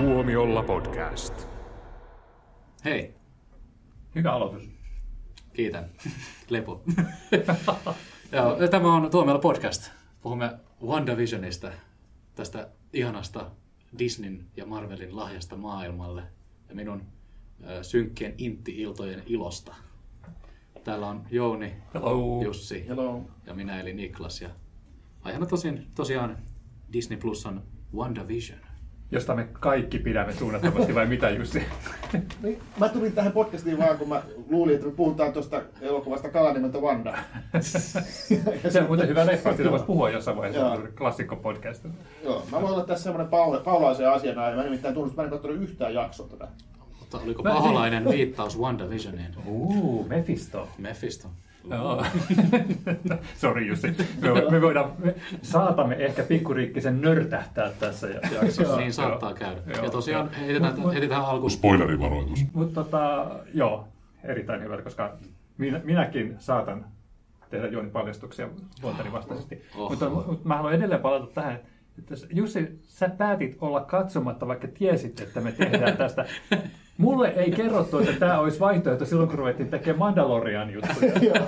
Tuomiolla podcast. Hei, Hyvä aloitus. kiitän. Lepo. Joo, tämä on Tuomiolla podcast. Puhumme WandaVisionista, tästä ihanasta Disneyn ja Marvelin lahjasta maailmalle ja minun ö, synkkien intti-iltojen ilosta. Täällä on Jouni, Hello. Jussi Hello. ja minä eli Niklas. Ja aiheena tosin, tosiaan Disney Plus on WandaVision. Josta me kaikki pidämme suunnattomasti, vai mitä Jussi? Niin, mä tulin tähän podcastiin vaan, kun mä luulin, että me puhutaan tuosta elokuvasta Kala nimeltä Wanda. Se on muuten hyvä leffa, siitä voisi puhua jossain vaiheessa Joo. klassikko podcast. Joo, mä voin olla tässä semmoinen paula, paulaisen asiana, ja mä nimittäin tunnustan, että mä en katsonut yhtään jaksoa tätä. Mutta oliko paholainen viittaus WandaVisioniin? Uu, Mephisto. Mephisto. Joo. Sori Jussi. Me, me, voidaan, me saatamme ehkä pikkuriikkisen nörtähtää tässä jaksossa. Niin saattaa käydä. Joo. Ja tosiaan heitetään, heti tähän alkuun Spoilerivaroitus. Mutta tota, joo, erittäin hyvä, koska minä, minäkin saatan tehdä Jooni paljastuksia Voltarin vastaisesti. Oho. Mutta, mutta mä haluan edelleen palata tähän, että Jussi, sä päätit olla katsomatta, vaikka tiesit, että me tehdään tästä. Mulle ei kerrottu, että tämä olisi vaihtoehto silloin, kun ruvettiin tekemään Mandalorian juttuja.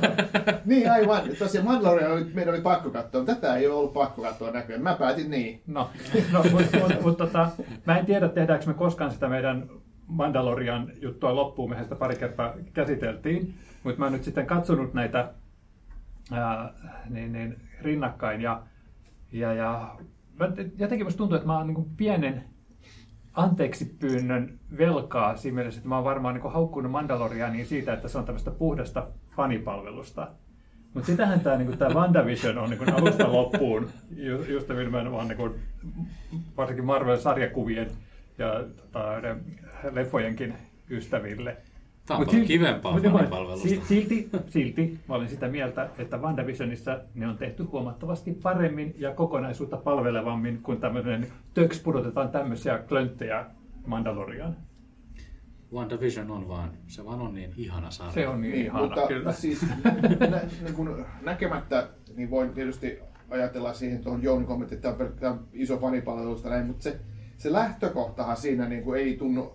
Niin aivan. Tosiaan Mandalorian oli, meidän oli pakko katsoa, mutta tätä ei ole ollut pakko katsoa näköjään. Mä päätin niin. No, no mutta mut, mut, tota, mä en tiedä, tehdäänkö me koskaan sitä meidän Mandalorian juttua loppuun, mehän sitä pari kertaa käsiteltiin, mutta mä oon nyt sitten katsonut näitä ää, niin, niin, rinnakkain ja, ja, ja jotenkin musta tuntuu, että mä oon niin pienen anteeksi pyynnön velkaa siinä mielessä, että mä oon varmaan niin haukkunut Mandalorianiin siitä, että se on tämmöistä puhdasta fanipalvelusta. Mutta sitähän tämä niinku, WandaVision on niinku, alusta loppuun, ju, just nimenomaan niinku, varsinkin Marvel-sarjakuvien ja tota, leffojenkin ystäville. Tämä on Mut paljon silti- kivempaa mut fanipalvelusta. si- Silti, silti mä olen sitä mieltä, että WandaVisionissa ne on tehty huomattavasti paremmin ja kokonaisuutta palvelevammin, kun tämmöinen töks pudotetaan tämmöisiä klönttejä Mandalorian. WandaVision on vaan, se vaan on niin ihana sarja. Se on niin, niin ihana, mutta kyllä. siis nä, niin kun näkemättä, niin voin tietysti ajatella siihen tuohon Jounin kommenttiin, että tämä on pelkkään iso fanipalvelusta näin, mutta se, se lähtökohtahan siinä niin kuin ei tunnu,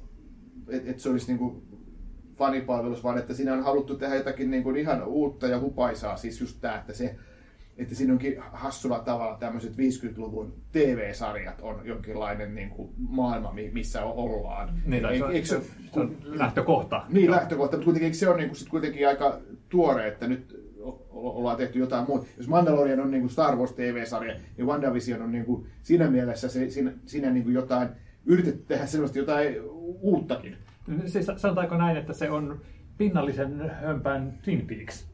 että et se olisi niin kuin fanipalvelus, vaan että siinä on haluttu tehdä jotakin niin kuin ihan uutta ja hupaisaa, siis just tämä, että se että siinä onkin hassulla tavalla tämmöiset 50-luvun TV-sarjat on jonkinlainen niin kuin maailma, mi- missä ollaan. Niin, se, Eikö- on, eikö se, se on lähtökohta. niin Joo. lähtökohta, mutta kuitenkin se on niin kuin, sit kuitenkin aika tuore, että nyt ollaan tehty jotain muuta. Jos Mandalorian on niin kuin Star Wars TV-sarja, niin WandaVision on niin kuin, siinä mielessä se, siinä, siinä niin kuin jotain, yritetty tehdä sellaista jotain uuttakin. Siis sanotaanko näin, että se on pinnallisen hömpän Twin Peaks?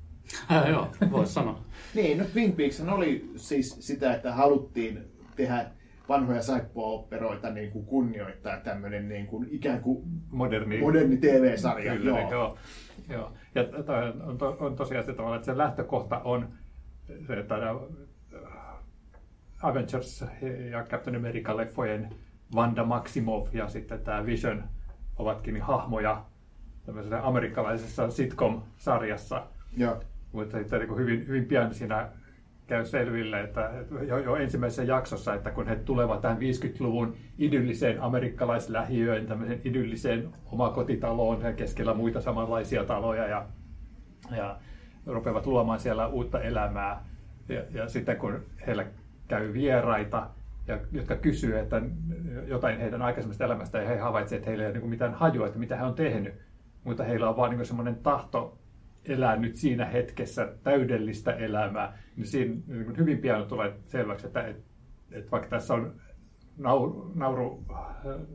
Äh, joo, voisi sanoa. Niin, no Twin Peaks oli siis sitä, että haluttiin tehdä vanhoja saippua-operoita niin kuin kunnioittaa tämmöinen niin kuin ikään kuin Moderni. moderni TV-sarja. Kyllä, joo. joo. joo. Ja toi on, to, on tosiaan se tavalla, että se lähtökohta on se, että äh, Avengers ja Captain America-leffojen Wanda Maximoff ja sitten tämä Vision ovatkin hahmoja tämmöisessä amerikkalaisessa sitcom-sarjassa. Joo. Mutta sitten niin hyvin, hyvin pian siinä käy selville, että jo, jo ensimmäisessä jaksossa, että kun he tulevat tähän 50-luvun idylliseen amerikkalaislähiöön, tämmöiseen idylliseen omakotitaloon keskellä muita samanlaisia taloja ja, ja rupeavat luomaan siellä uutta elämää. Ja, ja sitten kun heillä käy vieraita, ja, jotka kysyy että jotain heidän aikaisemmasta elämästä, ja he havaitsevat, että heillä ei ole niin mitään hajua, että mitä he on tehnyt. Mutta heillä on vaan niin semmoinen tahto elää nyt siinä hetkessä täydellistä elämää, niin siinä niin hyvin pian tulee selväksi, että, että, että vaikka tässä on nauru, nauru,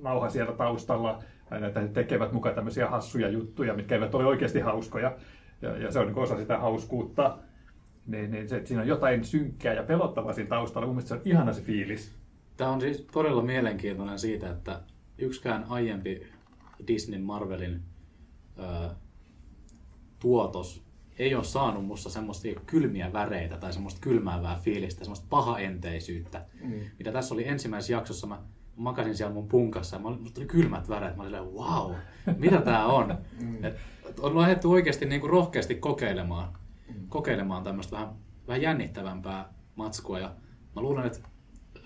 nauha siellä taustalla, että he tekevät mukaan tämmöisiä hassuja juttuja, mitkä eivät ole oikeasti hauskoja, ja, ja se on niin osa sitä hauskuutta, niin, niin se, että siinä on jotain synkkää ja pelottavaa siinä taustalla. Mun mielestä se on ihana se fiilis. Tämä on siis todella mielenkiintoinen siitä, että yksikään aiempi Disneyn Marvelin ö, tuotos ei ole saanut musta semmoista kylmiä väreitä tai semmoista kylmäävää fiilistä, semmoista pahaenteisyyttä, mm. mitä tässä oli ensimmäisessä jaksossa. Mä makasin siellä mun punkassa ja musta tuli kylmät väreet. Mä olin silleen, wow, mitä tää on? Mm. Et, on lähdetty oikeasti niinku rohkeasti kokeilemaan, mm. kokeilemaan tämmöistä vähän, vähän jännittävämpää matskua. Ja mä luulen, että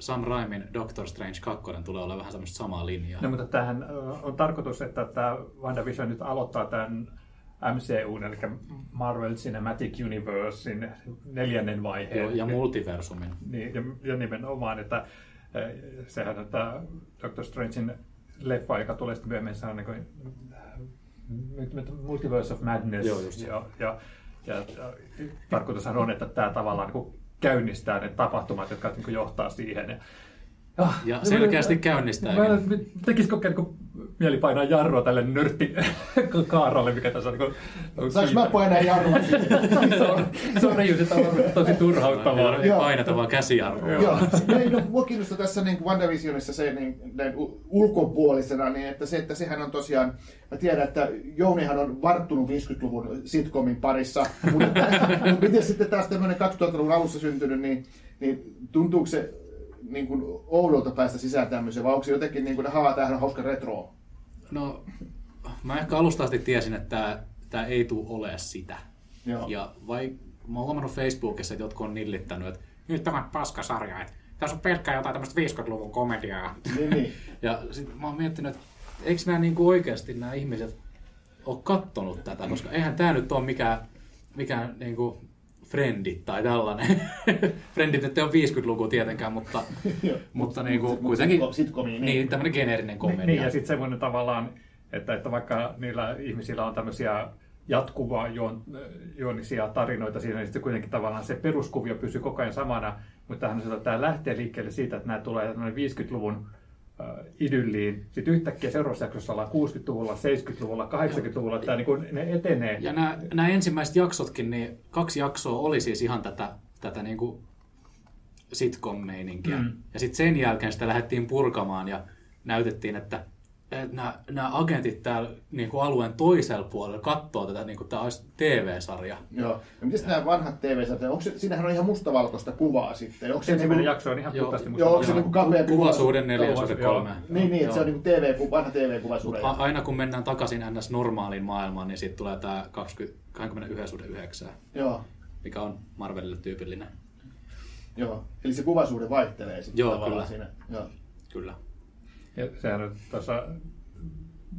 Sam Raimin Doctor Strange 2 tulee olla vähän semmoista samaa linjaa. No, mutta tämähän on tarkoitus, että tämä WandaVision nyt aloittaa tämän MCU, eli Marvel Cinematic Universein neljännen vaiheen. Joo, ja multiversumin. Niin, ja, ja nimenomaan, että sehän on tämä Doctor Strangein leffa, joka tulee sitten myöhemmin, se on niin kuin, Multiverse of Madness. Joo, just ja, ja, ja, ja tarkoitushan on, että tämä tavallaan niin kuin käynnistää ne tapahtumat, jotka niin kuin johtaa siihen. Ja, Ah, ja selkeästi käynnistää. Mä, tekisikö niin mieli painaa jarrua tälle nörtti kaaralle, mikä tässä on. Niin Saanko mä painaa jarrua? se on, se on just, että on tosi turhauttavaa. Ei paineta vaan käsijarrua. Joo, ei, no, mua kiinnostaa tässä niin WandaVisionissa se niin, näin ulkopuolisena, niin että se, että sehän on tosiaan, mä tiedän, että Jounihan on varttunut 50-luvun sitcomin parissa, mutta, mutta miten sitten taas tämmöinen 2000-luvun alussa syntynyt, niin, niin tuntuuko se niin kuin oudolta päästä sisään tämmöiseen, vai onko se jotenkin niin kuin, haa, tämähän on hauska retro? No, mä ehkä alusta asti tiesin, että tämä ei tule olemaan sitä. Joo. Ja vai, mä oon huomannut Facebookissa, että jotkut on nillittänyt, että nyt tämä paskasarja, että tässä on pelkkää jotain tämmöistä 50-luvun komediaa. Niin, niin. ja sit mä oon miettinyt, että eikö nämä niin oikeasti nämä ihmiset ole kattonut tätä, koska eihän tämä nyt ole mikään, mikään niin kuin Friendit tai tällainen. Friendit nyt ei ole 50-luku tietenkään, mutta, mutta niin kuin, kuitenkin sitcomi, niin. niin, tämmöinen geneerinen komedia. Niin, ja sitten semmoinen tavallaan, että, että vaikka niillä ihmisillä on tämmöisiä jatkuvaa juon, juonisia tarinoita siinä, niin sitten kuitenkin tavallaan se peruskuvio pysyy koko ajan samana, mutta tämä lähtee liikkeelle siitä, että nämä tulee 50-luvun idylliin. Sitten yhtäkkiä seuraavassa jaksossa ollaan 60-luvulla, 70-luvulla, 80-luvulla, että niin kuin ne etenee. Ja nämä, nämä ensimmäiset jaksotkin, niin kaksi jaksoa oli siis ihan tätä, tätä niin kuin sitcom-meininkiä. Mm. Ja sitten sen jälkeen sitä lähdettiin purkamaan ja näytettiin, että nämä, nämä agentit täällä niin kuin alueen toisella puolella katsoo tätä, niin kuin tämä olisi TV-sarja. Joo. Ja miten nämä vanhat TV-sarjat, onko se, siinähän on ihan mustavalkoista kuvaa sitten? Onko se Ensimmäinen niin jakso on ihan Joo, puhtaasti Joo, onko se niin kuin kapea kuva? Kuvasuhde neljä, suhde kolme. Niin, niin, että se on niin kuin TV, vanha TV-kuvasuhde. A- aina kun mennään takaisin ns. normaaliin maailmaan, niin sitten tulee tämä 20, 21 suhde 9, Joo, mikä on Marvelille tyypillinen. joo. Eli se kuvasuhde vaihtelee sitten Joo, tavallaan kyllä. siinä. Joo. Kyllä. Ja sehän on tuossa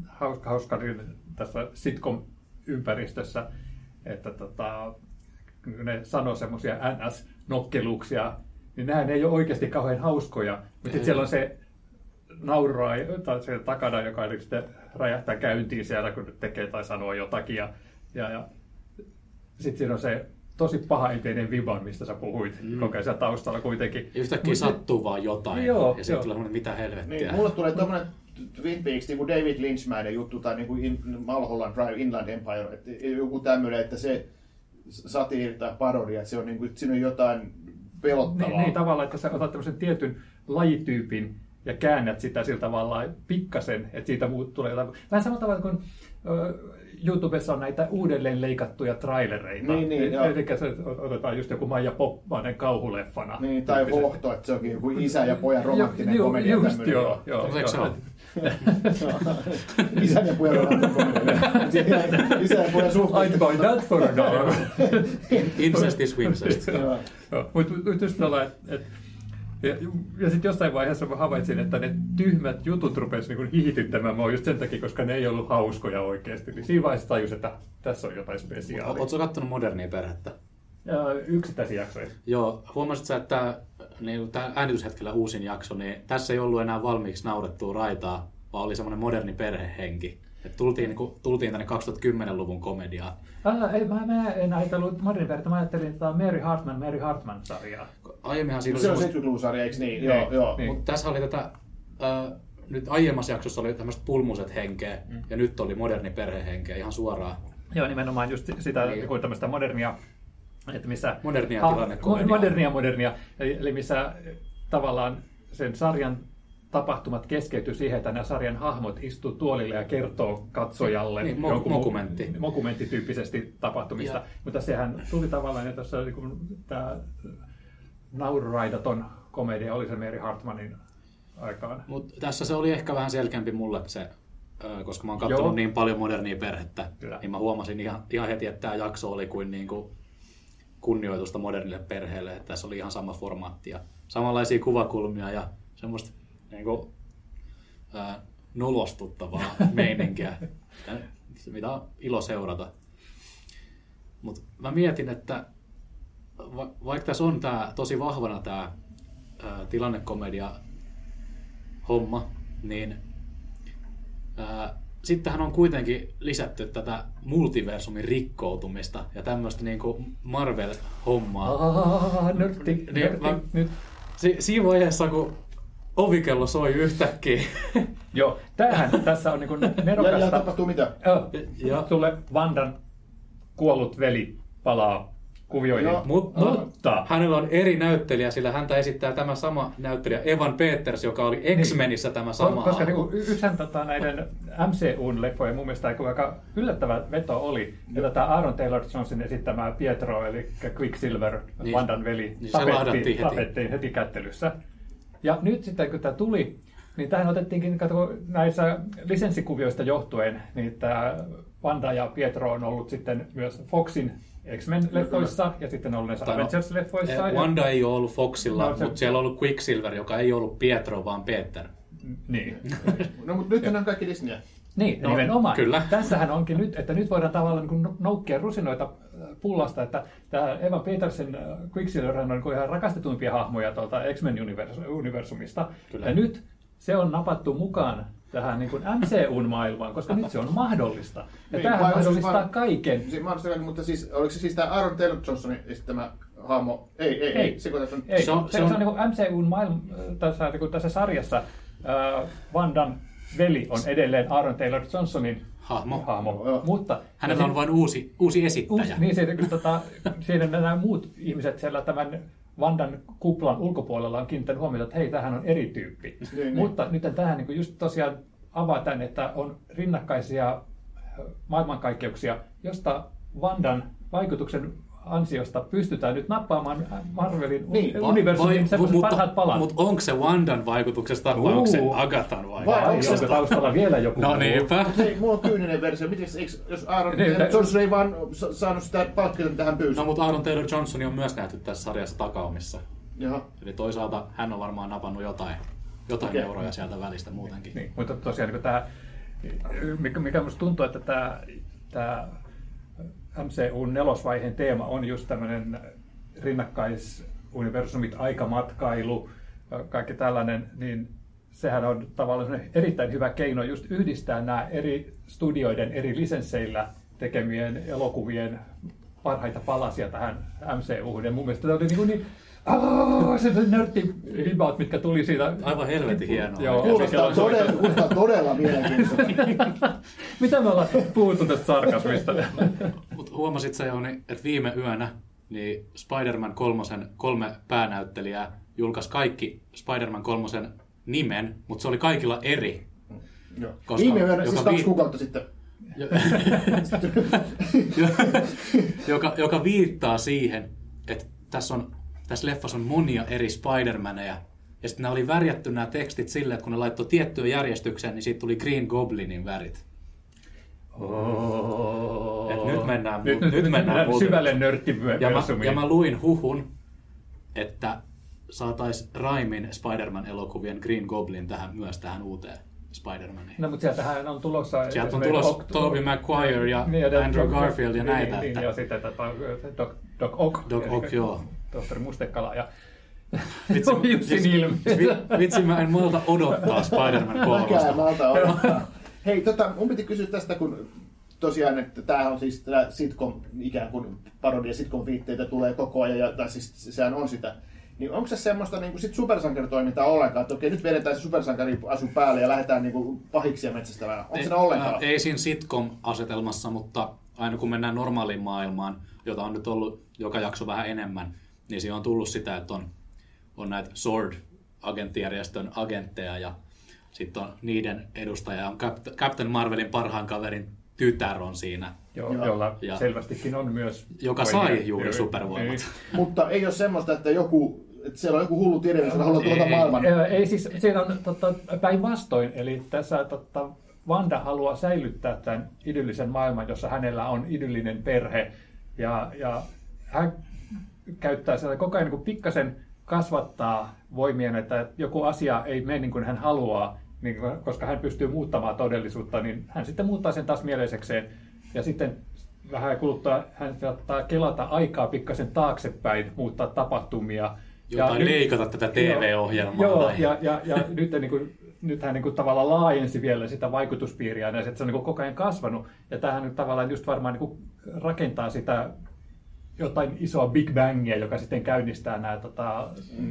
hauska, hauska tässä sitcom-ympäristössä, että tota, kun ne sanoo semmoisia NS-nokkeluuksia, niin nehän ei ole oikeasti kauhean hauskoja. Mutta sitten siellä on se nauraa tai se takana, joka sitten räjähtää käyntiin siellä, kun tekee tai sanoo jotakin. Ja, ja, ja sitten siinä on se tosi pahaenteinen viban, mistä sä puhuit mm. koko ajan taustalla kuitenkin. Ja yhtäkkiä Mut- sattuu vaan jotain. Joo, ja sitten joo. tulee semmoinen, mitä helvettiä. Niin, mulle tulee tommonen Twin Peaks, niin kuin David Lynchmäinen juttu, tai niin kuin in, Mulholland Drive, Inland Empire, että joku tämmöinen, että se satiiri tai parodia, että se on niin kuin, että siinä on jotain pelottavaa. Niin, niin tavallaan, että sä otat tämmöisen tietyn lajityypin ja käännät sitä sillä tavalla pikkasen, että siitä tulee jotain. Vähän samalla tavalla kuin YouTubessa on näitä uudelleen leikattuja trailereita. Niin, niin, E-. Eli se otetaan just joku Maija Poppanen kauhuleffana. Niin, tai hohto, että se onkin joku isä ja pojan romanttinen Joo, komedia. Just tämmöinen. joo, joo. Se joo. Isän ja pojan romanttinen komedia. Isä ja pojan I'd suhteet. buy that for a dollar. Incest is wincest. Joo. Mutta mut just tällä, että et, ja, ja sitten jossain vaiheessa mä havaitsin, että ne tyhmät jutut rupesivat niin hihityttämään mua just sen takia, koska ne ei ollut hauskoja oikeasti. Niin siinä vaiheessa tajus, että tässä on jotain spesiaalia. Oletko kattonut modernia perhettä? Ja yksittäisiä jaksoja. Joo, huomasit sä, että niin, tämä äänityshetkellä uusin jakso, niin tässä ei ollut enää valmiiksi naurettua raitaa, vaan oli semmoinen moderni perhehenki. Et tultiin, niin kuin, tultiin tänne 2010-luvun komediaan. Ah, ei, mä, mä en ajatellut modernin perhettä, mä ajattelin että Mary Hartman, Mary Hartman-sarjaa. Aiemminhan siinä Se oli on semmoista, 70-luvun sarja, eikö niin? Niin, Joo, joo. niin. mutta tässä oli tätä, äh, nyt aiemmassa jaksossa oli tämmöistä pulmuset henkeä, mm. ja nyt oli moderni perhehenkeä ihan suoraan. Joo, nimenomaan just sitä Niin. kuin tämmöistä modernia, että missä... Modernia Ha-. Modernia, modernia. Eli, missä tavallaan sen sarjan tapahtumat keskeytyy siihen, että nämä sarjan hahmot istuu tuolille ja kertoo katsojalle Niin, mo- jonkun mu- mokumentti. mokumenttityyppisesti tapahtumista. Ja- Mutta sehän tuli tavallaan, että tässä niin kuin, tämä naururaidaton komedia oli se Mary Hartmanin aikaan. Mutta tässä se oli ehkä vähän selkeämpi mulle se, koska mä oon katsonut Joo. niin paljon modernia perhettä, Kyllä. niin mä huomasin ihan, ihan heti, että tämä jakso oli kuin, niin kuin kunnioitusta modernille perheelle, että tässä oli ihan sama formaatti ja samanlaisia kuvakulmia ja semmoista niin kuin, ää, nolostuttavaa meininkiä, mitä on ilo seurata. Mutta mä mietin, että va- vaikka tässä on tää, tosi vahvana tämä tilannekomedia homma, niin ää, sittenhän on kuitenkin lisätty tätä multiversumin rikkoutumista ja tämmöistä niinku Marvel-hommaa. Aa, nörtti, Niin, nörtti, mä- nyt. Si- siinä vaiheessa, kun ovikello soi yhtäkkiä, Joo, tämähän tässä on niinku Ja, ja nerokasta. tapahtuu mitä? Joo, Ja- Sulle Vandan kuollut veli palaa kuvioihin. Joo. mutta, Mutta- hänellä on eri näyttelijä, sillä häntä esittää tämä sama näyttelijä Evan Peters, joka oli X-Menissä tämä sama Ko- Koska niinku, y- yksihän tota, näiden MCUn leffojen mun mielestä aika- yllättävä veto oli, että tämä Aaron Taylor Johnson esittämä Pietro, eli Quicksilver, Niin. Vandan veli, Niin tapettiin, heti. tapettiin heti kättelyssä. Ja nyt sitten kun tämä tuli, niin tähän otettiinkin kato, näissä lisenssikuvioista johtuen, niin tämä Vanda ja Pietro on ollut sitten myös Foxin X-Men-leffoissa ja sitten on ollut näissä no, Avengers-leffoissa. eh, ja- Wanda ei ole ollut Foxilla, No, se- mutta siellä on ollut Quicksilver, joka ei ollut Pietro, vaan Peter. Niin. No mutta nyt on kaikki Disneyä. Niin, No, nimenomaan. kyllä. Tässähän onkin nyt, että nyt voidaan tavallaan niin noukkia rusinoita pullasta, että tämä Eva Petersen äh, Quicksilver on niin kuin ihan rakastetuimpia hahmoja tuolta X-Men-universumista. Kyllä. Ja nyt se on napattu mukaan tähän niin kuin MCUn maailmaan, koska nyt se on mahdollista. Ja Niin, tämähän se mahdollistaa vaan- kaiken. Siis mahdollista kaikki, mutta siis oliko se siis tämä Aaron Taylor Johnsonin esittämä hahmo? Ei, ei, ei. Ei. On... Ei, Se se on- on, se, se on, on- se on niin MCUn maailma, tässä, niin kuin tässä sarjassa äh, Vandan veli on edelleen Aaron Taylor Johnsonin Hahmo. hahmo. Joo. Mutta Hänellä on vain uusi, uusi esittäjä. Uusi, niin siinä, kun tota, siinä nämä muut ihmiset siellä tämän Vandan kuplan ulkopuolella on kiinnittänyt huomiota, että hei, tämähän on eri tyyppi. Niin, niin. Mutta nyt tähän niin just tosiaan avaa tämän, että on rinnakkaisia äh, maailmankaikkeuksia, josta Vandan vaikutuksen ansiosta pystytään nyt nappaamaan Marvelin Niin, va- universumin semmoiset mutta, parhaat palat. mutta onko se Wandan vaikutuksesta vai onko se Uu. Agathan vai? Vai- onko se- taustalla vielä joku No niinpä. Hei, mulla on kyyninen versio. Miten, eikö, jos Aaron Niin, Taylor Johnson ei vaan sa- saanut sitä palkkiota, mitä hän pyysi? No mutta Aaron Taylor Johnson on myös nähty tässä sarjassa takaumissa. Jaha. Eli toisaalta hän on varmaan napannut jotain, jotain Okei. euroja sieltä välistä muutenkin. Niin, mutta tosiaan niin tämä, mikä, mikä minusta tuntuu, että tämä, tämä MCUn nelosvaiheen teema on just tämmöinen rinnakkaisuniversumit, aikamatkailu, kaikki tällainen, niin sehän on tavallaan erittäin hyvä keino just yhdistää nämä eri studioiden eri lisensseillä tekemien elokuvien parhaita palasia tähän MCUhun. Ja mun mielestä tämä oli niin, kuin niin Aa, se nörtti vibaut, mitkä tuli siitä. Aivan helvetin hienoa. Joo. Kuulostaa todella, kuulostaa todella mielenkiintoista. Mitä me ollaan puhuttu tästä sarkasmista? Mutta huomasit sä Jouni, että viime yönä niin Spider-Man kolmosen kolme päänäyttelijää julkaisi kaikki Spider-Man kolmosen nimen, mutta se oli kaikilla eri. Joo. Koska- Viime yönä, siis kaksi vi- kuukautta sitten. Jo- joka, joka viittaa siihen, että tässä, on, tässä leffassa on monia eri Spider-Maneja. Ja sitten nämä oli värjätty nämä tekstit silleen, että kun ne laittoi tiettyyn järjestykseen, niin siitä tuli Green Goblinin värit. Et nyt mennään, nyt, nyt, nyt mennään multi- syvälle ja mä, ja mä luin huhun, että saatais Raimin Spider-Man-elokuvien Green Goblin tähän, myös tähän uuteen Spider-Maniin. No, mutta sieltähän on tulossa... Sieltä on tulossa Tobey Maguire ja Doc- Andrew Garfield ja niin, näitä, Niin, että- ja sitten tota, Doc, Doc Ock. Doc Ock, joo. Tohtori Mustekala ja Vitsi, Jussin siis- Vitsi, mä en malta odottaa Spider-Man Mäkään kolmosta. malta odottaa. Hei, tota, mun piti kysyä tästä, kun tosiaan, että tämä on siis tää sitcom, ikään kuin parodia sitcom-viitteitä tulee koko ajan, ja, tai siis sehän on sitä. Niin onko se semmoista niin sit supersankaritoimintaa ollenkaan, että okei, nyt vedetään se supersankari asu päälle ja lähdetään niin kuin pahiksi ja metsästämään? Onko siinä ollenkaan? Ää, Ei siinä sitcom-asetelmassa, mutta aina kun mennään normaaliin maailmaan, jota on nyt ollut joka jakso vähän enemmän, niin siinä on tullut sitä, että on, on näitä SWORD-agenttijärjestön agentteja ja sitten on niiden edustaja, on Cap- Captain Marvelin parhaan kaverin tytär on siinä, Jo, Joo. jolla Ja- selvästikin on myös... joka sai juuri Niin. supervoimat. Mutta ei ole semmoista, että joku, että siellä on joku hullu tiedemies, joka haluaa tuota maailman. Ei, ei siis, siinä on totta, päinvastoin, eli tässä totta, Vanda haluaa säilyttää tämän idyllisen maailman, jossa hänellä on idyllinen perhe, ja, ja hän käyttää sitä koko ajan niin kuin pikkasen kasvattaa voimien, että joku asia ei mene niin kuin hän haluaa, niin koska hän pystyy muuttamaan todellisuutta, niin hän sitten muuttaa sen taas mieleisekseen. Ja sitten vähän kuluttua hän saattaa kelata aikaa pikkasen taaksepäin, muuttaa tapahtumia. Jotain ja leikata tätä TV-ohjelmaa. Joo, tai- ja, ja, ja nyt, niin kuin, nyt hän niin kuin tavallaan laajensi vielä sitä vaikutuspiiriä, ja se on niin kuin koko ajan kasvanut. Ja tämähän nyt tavallaan just varmaan niin kuin rakentaa sitä jotain isoa Big Bangia, joka sitten käynnistää nämä tota,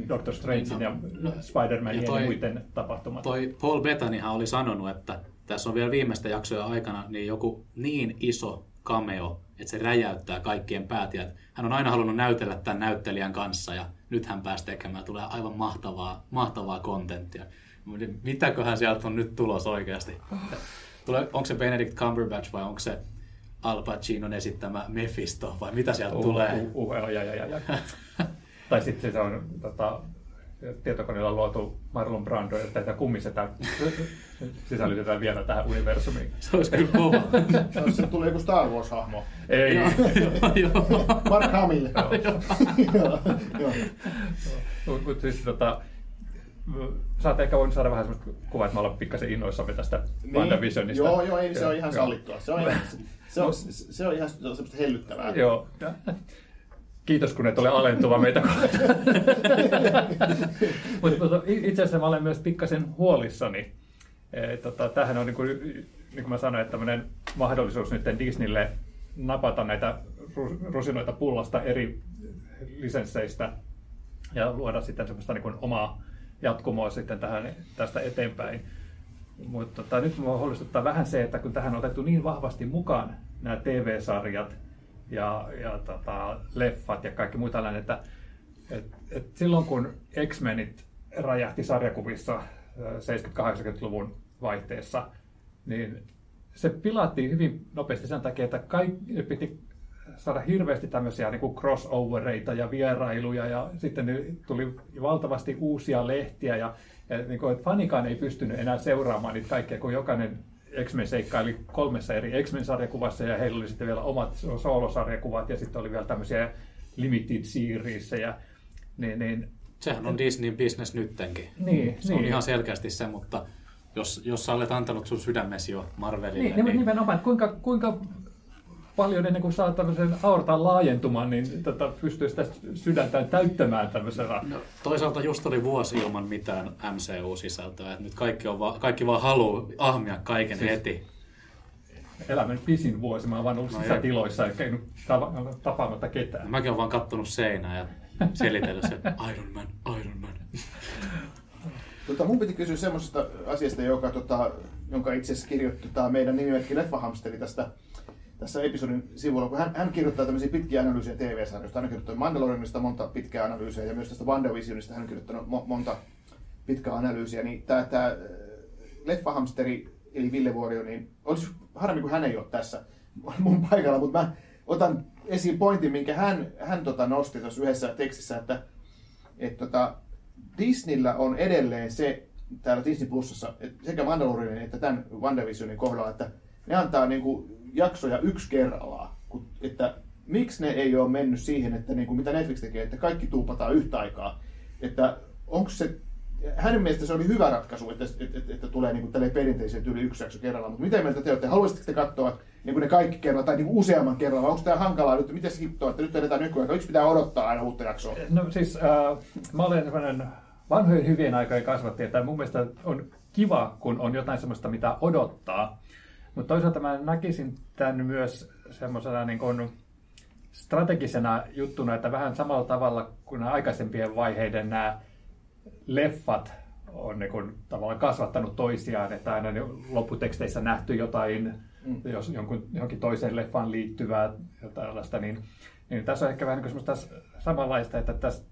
Doctor Strangein No, ja no, Spider-Manin ja ja, toi- muiden tapahtumat. Toi Paul Bettanyhan oli sanonut, että tässä on vielä viimeistä jaksoja aikana niin joku niin iso cameo, että se räjäyttää kaikkien päät. Ja hän on aina halunnut näytellä tämän näyttelijän kanssa ja nyt hän pääsi tekemään. Tulee aivan mahtavaa, mahtavaa kontenttia. Mitäköhän sieltä on nyt tulos oikeasti? Tulee, onko se Benedict Cumberbatch vai onko se Al Pacinon esittämä Mephisto vai mitä sieltä tulee? Uh, uh, uh, ja, ja, ja, ja. tai sitten se on tota, tietokoneella luotu Marlon Brando, että tätä kummisetä sisällytetään vielä tähän universumiin. Se olisi kyllä kova. Jos se tulee joku Star Wars-hahmo. Ei, Joo. Mark Hamill. Joo, joo. mutta mut siis tota, saat ehkä voinut saada vähän sellaista kuvaa, että me ollaan pikkasen innoissamme tästä niin, WandaVisionista. Joo, joo, ei, se on ihan sallittua. Se on ihan, se on, se on ihan semmoista hellyttävää. Joo. Kiitos, kun et ole alentuva meitä kohtaan. Mutta itse asiassa mä olen myös pikkasen huolissani. E, tota, tämähän on, niin kuin, niin kuin mä sanoin, että mahdollisuus nyt Disneylle napata näitä ru- rusinoita pullasta eri lisensseistä ja luoda sitten semmoista niin kuin omaa jatkumoa sitten tähän, tästä eteenpäin. Mutta tota, nyt minua huolestuttaa vähän se, että kun tähän on otettu niin vahvasti mukaan nämä TV-sarjat ja, ja tota, leffat ja kaikki muu tällainen, että et, et silloin kun X-Menit räjähti sarjakuvissa äh, 70-80-luvun vaihteessa, niin se pilattiin hyvin nopeasti sen takia, että kaikki piti saada hirveästi tämmöisiä niin kuin crossovereita ja vierailuja ja sitten tuli valtavasti uusia lehtiä ja, ja niin kuin, että fanikaan ei pystynyt enää seuraamaan niitä kaikkia, kun jokainen X-Men seikkaili kolmessa eri X-Men-sarjakuvassa ja heillä oli sitten vielä omat soolosarjakuvat ja sitten oli vielä tämmöisiä limited seriesejä. Niin, niin, Sehän on Disneyn business nyttenkin. Niin, se on niin. ihan selkeästi se, mutta jos, jos sä olet antanut sun sydämesi jo Marvelille, niin, niin, nimenomaan, että kuinka, kuinka paljon ennen kuin saa tämmöisen aortan laajentumaan, niin tota, pystyy sitä sydäntään täyttämään tämmöisellä. No, toisaalta just oli vuosi ilman mitään MCU-sisältöä. että nyt kaikki, on va- kaikki vaan haluaa ahmia kaiken siis... heti. elämän pisin vuosi. Mä oon vaan ollut No sisätiloissa ja käynyt tava- tapaamatta ketään. Mäkin olen vaan kattonut seinää ja selitellyt se Iron Man, Iron Man. Tota, mun piti kysyä semmoisesta asiasta, joka, tota, jonka itse asiassa kirjoitti tota, meidän nimimerkki Leffahamsteri tästä tässä episodin sivulla, kun hän, hän kirjoittaa tämmöisiä pitkiä analyysejä TV-sarjoista. Hän on kirjoittanut Mandalorianista monta pitkää analyysiä ja myös tästä WandaVisionista hän on kirjoittanut mo- monta pitkää analyysiä. Niin tämä, tämä Leffahamsteri, eli Ville Vuorio, niin olisi harmi, kun hän ei ole tässä mun paikalla, mutta mä otan esiin pointin, minkä hän, hän tota nosti tuossa yhdessä tekstissä, että, että tota, Disneyllä on edelleen se täällä Disney Plusassa, sekä Mandalorianin että tämän WandaVisionin kohdalla, että ne antaa niinku jaksoja yksi kerrallaan. Että miksi ne ei ole mennyt siihen, että niinku, mitä Netflix tekee, että kaikki tuupataan yhtä aikaa. Että onko se, hänen mielestä se oli hyvä ratkaisu, että, että, että, että tulee niinku tälleen perinteisen tyyli yksi jakso kerrallaan. Mutta miten mieltä te olette? Haluaisitteko te katsoa niin ne kaikki kerralla tai niin useamman kerralla? Onko tämä hankalaa nyt? Miten se hittoa, että nyt edetään nykyaika? Yksi pitää odottaa aina uutta jaksoa. No siis äh, mä olen sellainen vanhojen hyvien aikojen kasvattaja, että mun mielestä on kiva, kun on jotain sellaista, mitä odottaa. Mutta toisaalta mä näkisin tämän myös semmoisena niin kuin strategisena juttuna, että vähän samalla tavalla kuin aikaisempien vaiheiden nämä leffat on niin kuin tavallaan kasvattanut toisiaan, että aina niin lopputeksteissä nähty jotain, mm. jos jonkun, johonkin toiseen leffaan liittyvää ja tällaista, niin, niin tässä on ehkä vähän niin kuin samanlaista, että tässä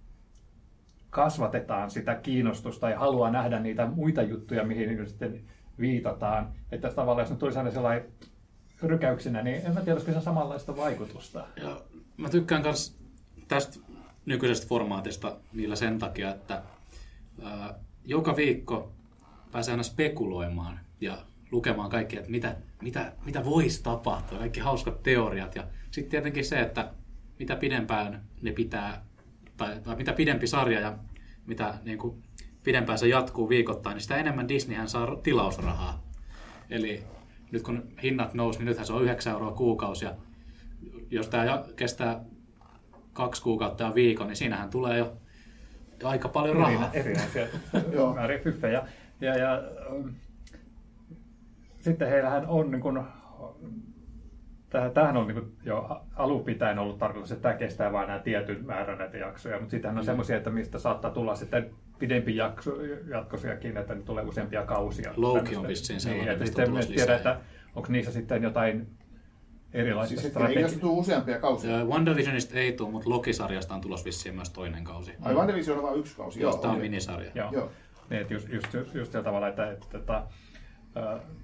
kasvatetaan sitä kiinnostusta ja haluaa nähdä niitä muita juttuja, mihin niin sitten viitataan. Että tavallaan, jos nyt tulisi aina sellainen rykäyksinä, niin en mä tiedä, olisiko se samanlaista vaikutusta. Ja mä tykkään myös tästä nykyisestä formaatista niillä sen takia, että ää, joka viikko pääsee aina spekuloimaan ja lukemaan kaikki, että mitä, mitä, mitä voisi tapahtua, kaikki hauskat teoriat. Ja sitten tietenkin se, että mitä pidempään ne pitää tai, tai mitä pidempi sarja ja mitä niin kuin, pidempään se jatkuu viikoittain, niin sitä enemmän Disneyhän saa tilausrahaa. Eli nyt kun hinnat nousi, niin nythän se on 9 euroa kuukausi. Ja jos tämä kestää kaksi kuukautta ja viikon, niin siinähän tulee jo aika paljon rahaa. Erinäisiä määriä fyffejä. Ja, ja, ähm, sitten heillähän on niin kuin, Tämähän on niin jo alun pitäen ollut tarkoitus, että tämä kestää vain nämä tietyn määrän näitä jaksoja, mutta sittenhän on mm. semmoisia, että mistä saattaa tulla sitten pidempi jakso, jatkosiakin, että ne tulee useampia kausia. Loki on vissiin niin, sellainen, niin, että sitten tiedä, että onko niissä sitten jotain erilaisia siis strategia. Eikö tule useampia kausia? Ja WandaVisionista ei tule, mutta Loki-sarjasta on tulossa vissiin myös toinen kausi. Ai WandaVision on vain yksi kausi? Joo, tämä on minisarja. Joo. Joo. Niin, että just, just, just, just sillä tavalla, että, että, että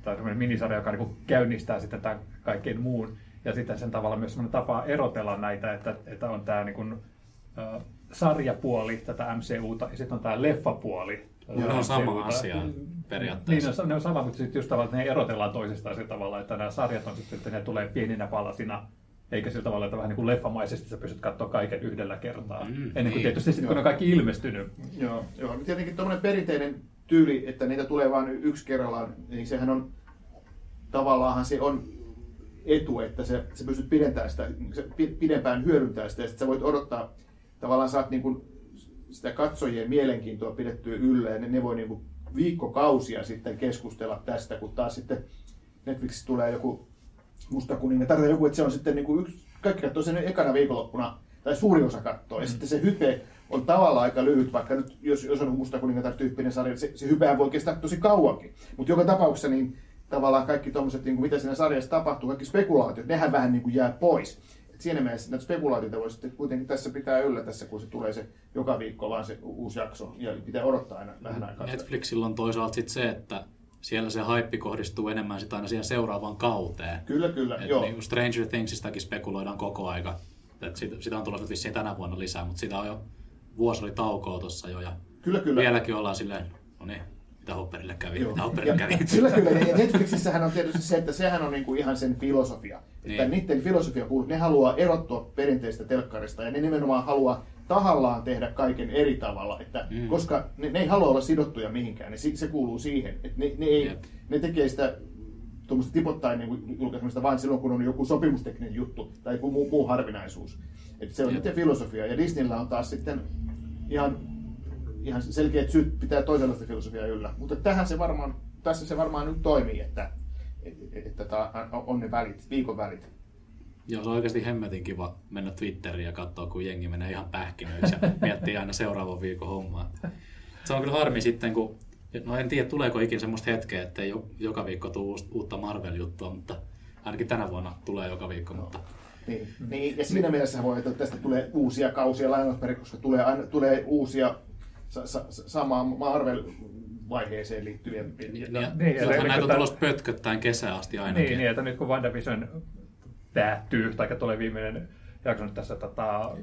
tämä on minisarja, joka niin käynnistää sitten tämän kaikkein muun. Ja sitten sen tavalla myös sellainen tapa erotella näitä, että, että on tämä niin kuin, äh, sarjapuoli tätä MCUta ja sitten on tämä leffapuoli. Ne on sama asia periaatteessa. Niin, ne on, ne on sama, mutta sitten just tavalla, että ne erotellaan toisistaan sillä tavalla, että nämä sarjat on sitten, että ne tulee pieninä palasina eikä sillä tavalla, että vähän niin kuin leffamaisesti sä pystyt katsoa kaiken yhdellä kertaa. Mm, Ennen kuin niin. tietysti sitten, kun ne on kaikki ilmestynyt. Joo, joo. tietenkin tuommoinen perinteinen tyyli, että niitä tulee vain yksi kerrallaan, niin sehän on tavallaan se on etu, että se, se pystyt pidentämään sitä, pidempään hyödyntämään sitä, ja sitten sä voit odottaa, tavallaan saat niin kuin sitä katsojien mielenkiintoa pidettyä yllä, ja ne, ne voi niin kuin viikkokausia sitten keskustella tästä, kun taas sitten Netflixissä tulee joku musta kuningatar tai joku, että se on sitten niin kuin yksi, kaikki katsoo sen ekana viikonloppuna, tai suuri osa katsoo, ja mm. sitten se hype on tavallaan aika lyhyt, vaikka nyt jos, jos on musta kuningatar tyyppinen sarja, se, se hypehän voi kestää tosi kauankin. Mutta joka tapauksessa niin tavallaan kaikki tuommoiset, niin mitä siinä sarjassa tapahtuu, kaikki spekulaatiot, nehän vähän niin kuin jää pois. Siinä mielessä näitä spekulaatioita voi sitten kuitenkin tässä pitää yllä tässä, kun se tulee se joka viikko vaan se uusi jakso, ja pitää odottaa aina vähän aikaa. Netflixillä on toisaalta sitten se, että siellä se hype kohdistuu enemmän sitä aina siihen seuraavaan kauteen. Kyllä, kyllä, Et joo. Niin Stranger Thingsistakin spekuloidaan koko aika. Et sitä, sitä on tulossa vissiin tänä vuonna lisää, mutta sitä on jo, vuosi oli taukoa tuossa jo, ja kyllä, kyllä. vieläkin ollaan silleen, no niin, mitä Hopperille kävi, Joo. mitä Hopperille kävi. Kyllä, kyllä. Ja Netflixissähän on tietysti se, että sehän on niinku ihan sen filosofia. Että niin. niiden filosofia kuuluu, ne haluaa erottua perinteistä telkkarista ja ne nimenomaan haluaa tahallaan tehdä kaiken eri tavalla, että, mm. koska ne, ne ei halua olla sidottuja mihinkään, niin se kuuluu siihen. Että ne, ne, ei, ne tekee sitä tuommoista tipottain niin julkaisemista vain silloin, kun on joku sopimustekninen juttu tai joku muu, muu harvinaisuus. Että se on niiden filosofia. Ja Disneyllä on taas sitten ihan ihan selkeät syyt pitää toisenlaista filosofiaa yllä. Mutta tähän se varmaan, tässä se varmaan nyt toimii, että, että, että on ne välit, viikon välit. Joo, se on oikeasti hemmetin kiva mennä Twitteriin ja katsoa, kun jengi menee ihan pähkinöiksi ja miettii aina seuraavan viikon hommaa. Se on kyllä harmi sitten, kun, no en tiedä tuleeko ikinä semmoista hetkeä, että ei joka viikko tule uutta Marvel-juttua, mutta ainakin tänä vuonna tulee joka viikko, no. mutta niin, niin, ja siinä mielessä voi, että tästä tulee uusia kausia lainausperin, koska tulee, aina, tulee uusia samaan Marvel-vaiheeseen liittyviä. Niin, niin, niin, niin näitä on tulossa pötköttäin kesä asti ainakin. Niin, niin, että nyt kun WandaVision päättyy, tai tulee viimeinen jakso nyt tässä tota,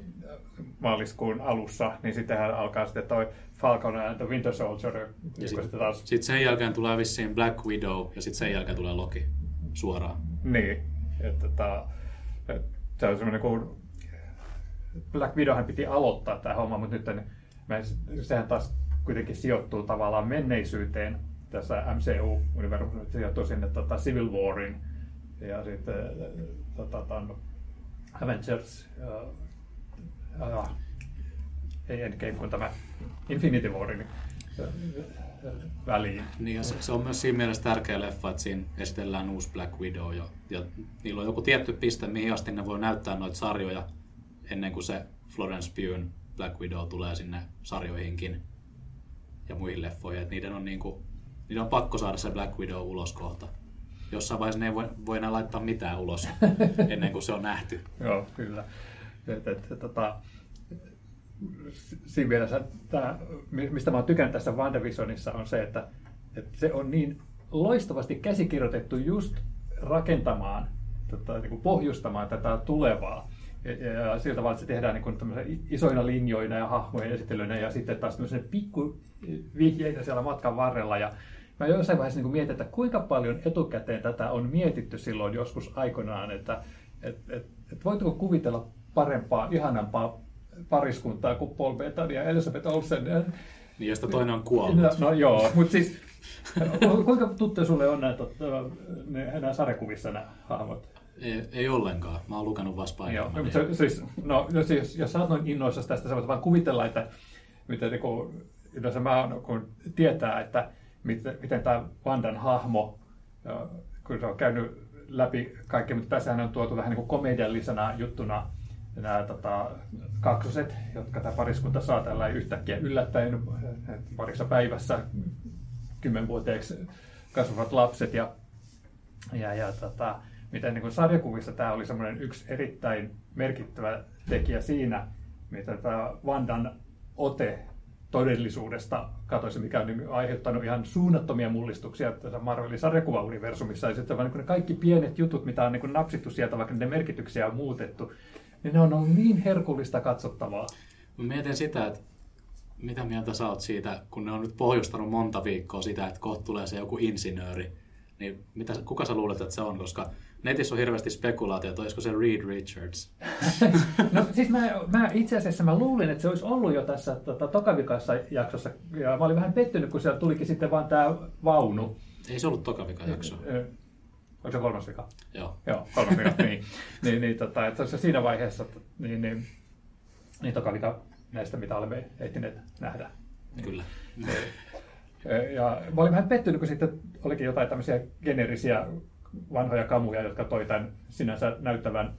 maaliskuun alussa, niin sittenhän alkaa sitten toi Falcon and the Winter Soldier. Ja sitten taas... sit sen jälkeen tulee vissiin Black Widow, ja sitten sen jälkeen tulee Loki suoraan. Niin, että tota, se on semmoinen kuin Black Widowhan piti aloittaa tämä homma, mutta nyt sehän taas kuitenkin sijoittuu tavallaan menneisyyteen tässä MCU-universumissa, se sijoittuu sinne tota, Civil Warin ja sitten tota, ton Avengers, uh, uh, ei Endgame, kun tämä Infinity Warin väliin. Niin, se, se on myös siinä mielessä tärkeä leffa, että siinä esitellään uusi Black Widow ja, ja niillä on joku tietty piste, mihin asti ne voi näyttää noita sarjoja ennen kuin se Florence Pugh Black Widow tulee sinne sarjoihinkin ja muihin leffoihin. Että niiden on, niinku, niiden on pakko saada se Black Widow ulos kohta. Jossain vaiheessa ne ei voi, voi enää laittaa mitään ulos ennen kuin se on nähty. Joo, kyllä. Et, et, et, tota, siinä mielessä, tämä, mistä mä oon tykännyt tässä WandaVisionissa, on se, että, että se on niin loistavasti käsikirjoitettu just rakentamaan, tota, niin kuin pohjustamaan tätä tulevaa. Ja, ja sillä tavalla, että se tehdään niin isoina linjoina ja hahmojen esittelyinä ja sitten taas pikku vihjeitä siellä matkan varrella. Ja mä jossain vaiheessa niin mietin, että kuinka paljon etukäteen tätä on mietitty silloin joskus aikoinaan, että et, et, et voitko kuvitella parempaa, ihanampaa pariskuntaa kuin Paul Bettany ja Elizabeth Olsen. Niin, josta toinen on kuollut. No, no joo, mutta siis kuinka tuttuja sulle on nämä, ne, nämä sarjakuvissa nämä hahmot? Ei, ei ollenkaan. Mä oon lukenut vasta Joo, Spider-Mania. no, mutta se, siis, no, jos, jos, jos sä oot noin innoissasi tästä, sä voit vaan kuvitella, että miten niin kuin, yleensä mä oon, kun tietää, että miten, miten tämä Vandan hahmo, kun se on käynyt läpi kaikki, mutta tässähän on tuotu vähän niin kuin komediallisena juttuna nämä tota, kaksoset, jotka tämä pariskunta saa tällä yhtäkkiä yllättäen parissa päivässä kymmenvuoteeksi kasvavat lapset ja, ja, ja tota, miten niin kuin sarjakuvissa tämä oli semmoinen yksi erittäin merkittävä tekijä siinä, mitä tämä Vandan ote todellisuudesta katoisi, mikä on niin aiheuttanut ihan suunnattomia mullistuksia tässä Marvelin sarjakuvauniversumissa. Ja sitten vaan niin ne kaikki pienet jutut, mitä on niin napsittu sieltä, vaikka ne merkityksiä on muutettu, niin ne on ollut niin herkullista katsottavaa. Mä mietin sitä, että mitä mieltä sä oot siitä, kun ne on nyt pohjustanut monta viikkoa sitä, että kohta tulee se joku insinööri. Niin mitä, kuka sä luulet, että se on? Koska netissä on hirveästi spekulaatio, että olisiko se Reed Richards. No siis mä, mä itse asiassa mä luulin, että se olisi ollut jo tässä tota, tokavikassa jaksossa. Ja mä olin vähän pettynyt, kun siellä tulikin sitten vaan tämä vaunu. Ei se ollut tokavika jakso. Onko se kolmas vika? Joo. Joo, kolmas vika, niin. niin, niin tota, että se siinä vaiheessa, niin, niin, niin toka vika näistä, mitä olemme ehtineet nähdä. Kyllä. Ja mä olin vähän pettynyt, kun sitten olikin jotain tämmöisiä generisiä vanhoja kamuja, jotka toi tämän sinänsä näyttävän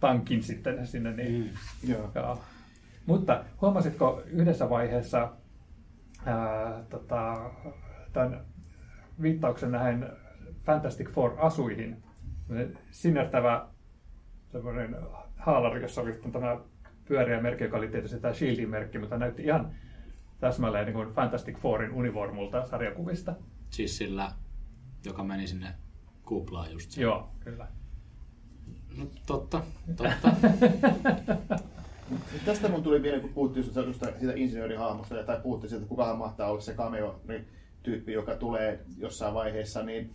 tankin sitten sinne. Niin, Mm. Joo. Joo. Mutta huomasitko yhdessä vaiheessa ää, tota, tämän viittauksen näihin Fantastic Four-asuihin? Sinertävä semmoinen haalari, jossa oli tämä pyöreä merkki, joka oli tietysti tämä Shieldin merkki, mutta näytti ihan täsmälleen niin kuin Fantastic Fourin univormulta sarjakuvista. Siis sillä, joka meni sinne kuplaan just se. Joo, kyllä. No, totta, totta. Tästä mun tuli mieleen, kun puhuttiin siitä insinöörihahmosta, tai puhuttiin siitä, että kukahan mahtaa olla se cameo-tyyppi, joka tulee jossain vaiheessa, niin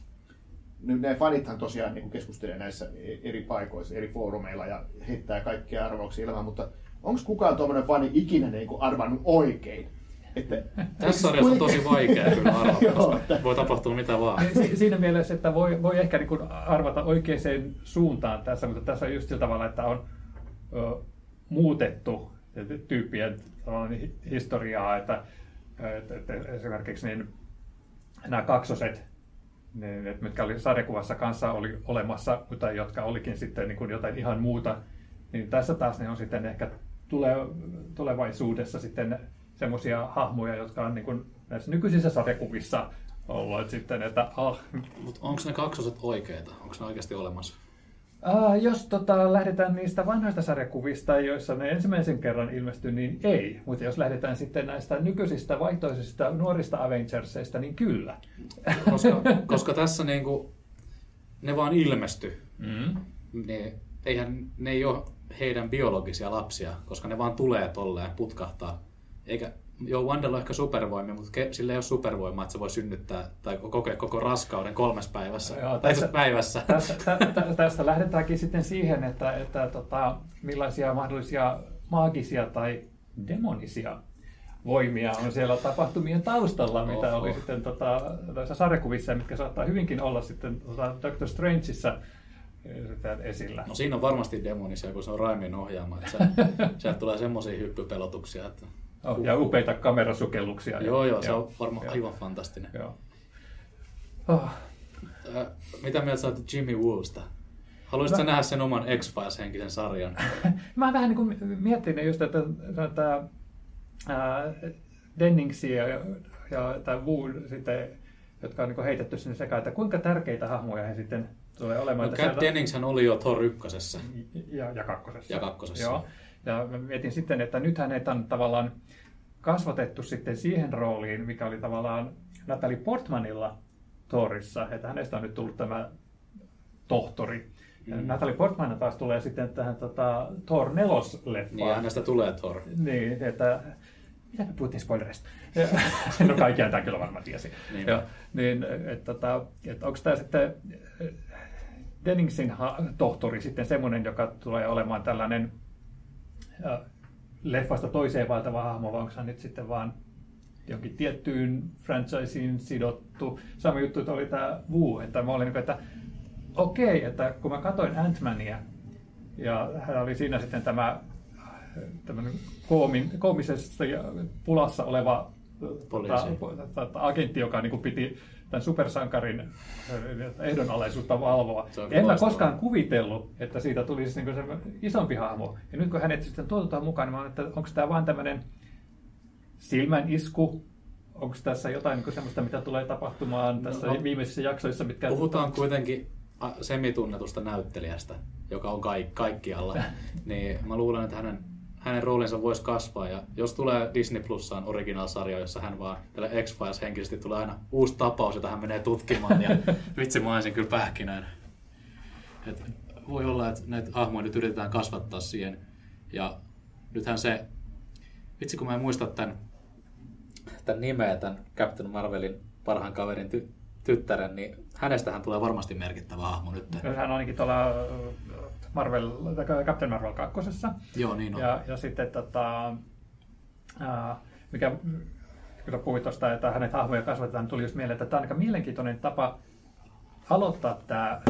nyt ne fanithan tosiaan niin keskustelee näissä eri paikoissa, eri foorumeilla ja heittää kaikkia arvauksia ilmaan, mutta onko kukaan tuommoinen fani ikinä niin kuin arvannut oikein? Että, Tässä sarjassa on tosi vaikea kyllä arvata, koska voi tapahtua mitä vaan. Si- Siinä mielessä, että voi, voi ehkä niin arvata oikeaan suuntaan tässä, mutta tässä on just sillä tavalla, että on ö, muutettu tyyppien historiaa, että, että, että esimerkiksi niin nämä kaksoset, niin, että mitkä oli sarjakuvassa kanssa oli olemassa, mutta jotka olikin sitten niin kuin jotain ihan muuta, niin tässä taas ne on sitten ehkä tule, tulevaisuudessa sitten semmoisia hahmoja, jotka on niin kuin näissä nykyisissä sarjakuvissa ollut sitten, että ah, Mutta onko ne kaksoset oikeita? Onko ne oikeasti olemassa? Ah, jos tota, lähdetään niistä vanhoista sarjakuvista, joissa ne ensimmäisen kerran ilmestyi, niin ei. Mutta jos lähdetään sitten näistä nykyisistä vaihtoisista nuorista Avengersista, niin kyllä. Koska, koska tässä niinku, ne vaan ilmesty. Mm. Ne, eihän, ne ei ole heidän biologisia lapsia, koska ne vaan tulee tolleen, putkahtaa. Eikä, joo, Wandella on ehkä supervoimia, mutta ke, sillä ei ole supervoimaa, että se voi synnyttää tai kokea koko raskauden kolmessa päivässä. Joo, tai tässä- päivässä. Tästä, tä, tä, tästä lähdetäänkin sitten siihen, että, että tota, millaisia mahdollisia maagisia tai demonisia voimia on siellä tapahtumien taustalla, mitä Oho. oli sitten tota, sarjakuvissa, mitkä saattaa hyvinkin olla sitten tota, Doctor Strangeissa eh, esillä. No siinä on varmasti demonisia, kun se on Raimin ohjaama. Että se, sieltä tulee semmoisia hyppypelotuksia, että... Oh, ja upeita kamerasukelluksia. Joo, joo, se on varmaan joo. aivan fantastinen. Joo. Oh. Ää, mitä mieltä sä Jimmy Woosta? Haluaisitko sä nähdä sen oman X-Files-henkisen sarjan? Mä vähän niin kuin miettin just, että tämä Denningsi ja, ja tämä Wu sitten, jotka on niin kuin heitetty sinne sekaan, että kuinka tärkeitä hahmoja he sitten tulee olemaan. No, sieltä- Denningshän oli jo Thor ykkösessä. ja, ja kakkosessa. Ja kakkosessa. Joo. Ja mä mietin sitten, että nyt hänet on tavallaan kasvatettu sitten siihen rooliin, mikä oli tavallaan Natalie Portmanilla Thorissa, että hänestä on nyt tullut tämä tohtori. Ja Mm. Natalie Portman taas tulee sitten tähän tota, Thor 4 Niin, hänestä tulee Thor. niin, että mitä me puhuttiin spoilereista? no kaikkiaan tämä kyllä varmaan tiesi. Niin. Ja, niin, että, että, että onko tämä sitten eh, Denningsin tohtori sitten semmoinen, joka tulee olemaan tällainen leffasta toiseen vaeltava hahmo, vai onko hän nyt sitten vaan jonkin tiettyyn franchiseen sidottu. Sama juttu että oli tämä Wu, että mä olin niin kuin, että okei, että kun mä katsoin Ant-Mania, ja hän oli siinä sitten tämä koomin, koomisessa ja pulassa oleva Poliisi. ta, ta, ta, agentti, joka niin kuin piti tämän supersankarin äh, ehdonalaisuutta valvoa. En mä koskaan kuvitellut, että siitä tulisi niin se isompi hahmo. Ja nyt kun hänet sitten tuotetaan mukaan, niin mä että onko tämä vain tämmöinen silmän isku, onko tässä jotain niin semmoista, mitä tulee tapahtumaan tässä No, viimeisissä jaksoissa, mitkä... Puhutaan kuitenkin a- semitunnetusta näyttelijästä, joka on kaik- kaikkialla. niin mä luulen, että hänen, hänen roolinsa voisi kasvaa. Ja jos tulee Disney Plussaan original-sarja, jossa hän vaan tälle X-Files henkisesti tulee aina uusi tapaus, jota hän menee tutkimaan. Ja vitsi, mä olisin kyllä pähkinöin. Et voi olla, että näitä hahmoja nyt yritetään kasvattaa siihen. Ja nythän se, vitsi kun mä en muista tämän, tämän nimeä, tämän Captain Marvelin parhaan kaverin ty- tyttären, niin hänestähän tulee varmasti merkittävä hahmo nyt. Hän on ainakin tuolla Marvel, tai Captain Marvel 2. Joo, niin on. Ja, ja sitten tota, ää, mikä kun puhuit tuosta, että hänet hahmoja kasvatetaan, niin tuli just mieleen, että tämä on aika mielenkiintoinen tapa aloittaa tämä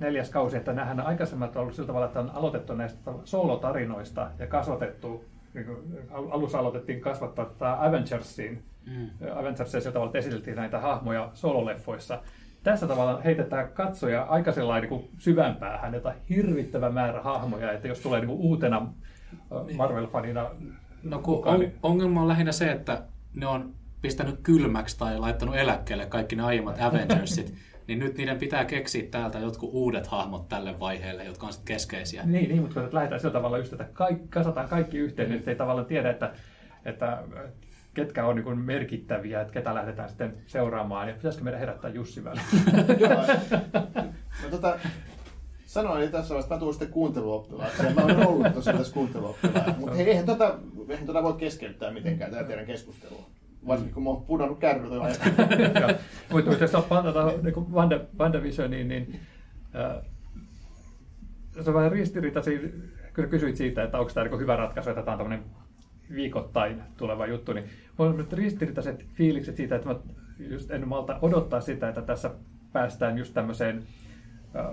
neljäs kausi, että nämähän aikaisemmat on ollut sillä tavalla, että on aloitettu näistä soolotarinoista ja kasvatettu, niin kuin alussa aloitettiin kasvattaa tätä Avengersiin, Mm. Avengersia sillä tavalla, että esiteltiin näitä hahmoja sololeffoissa. Tässä tavalla heitetään katsoja aika sellainen niin syvän päähän, jota hirvittävä määrä hahmoja, että jos tulee niin kuin uutena äh, Marvel-fanina No kun on, niin- ongelma on lähinnä se, että ne on pistänyt kylmäksi tai laittanut eläkkeelle kaikki ne aiemmat Avengersit, niin nyt niiden pitää keksiä täältä jotkut uudet hahmot tälle vaiheelle, jotka on sitten keskeisiä. Niin, niin mutta kun lähdetään sillä tavalla just, että kaikki, kasataan kaikki yhteen, niin ei tavallaan tiedä, että, että ketkä on niin merkittäviä, että ketä lähdetään sitten seuraamaan, ja pitäisikö meidän herättää Jussi väliin? Joo. No, tota, sanoin tässä vaiheessa, että mä sitten kuunteluoppilaaksi. Mä olen ollut tosiaan tässä kuunteluoppilaana. Mutta hei, eihän tota, eihän tota voi keskeyttää mitenkään, tätä teidän keskustelua. Varsinkin kun mä oon pudonnut. Joo. Mutta jos niin Wanda, WandaVisioniin, niin äh, se on vähän ristiriitaisia, kun kysyit siitä, että onko tämä niin hyvä ratkaisu, että tämä on tämmöinen viikoittain tuleva juttu, niin on nyt ristiriitaiset fiilikset siitä, että mä just en malta odottaa sitä, että tässä päästään just tämmöiseen äh,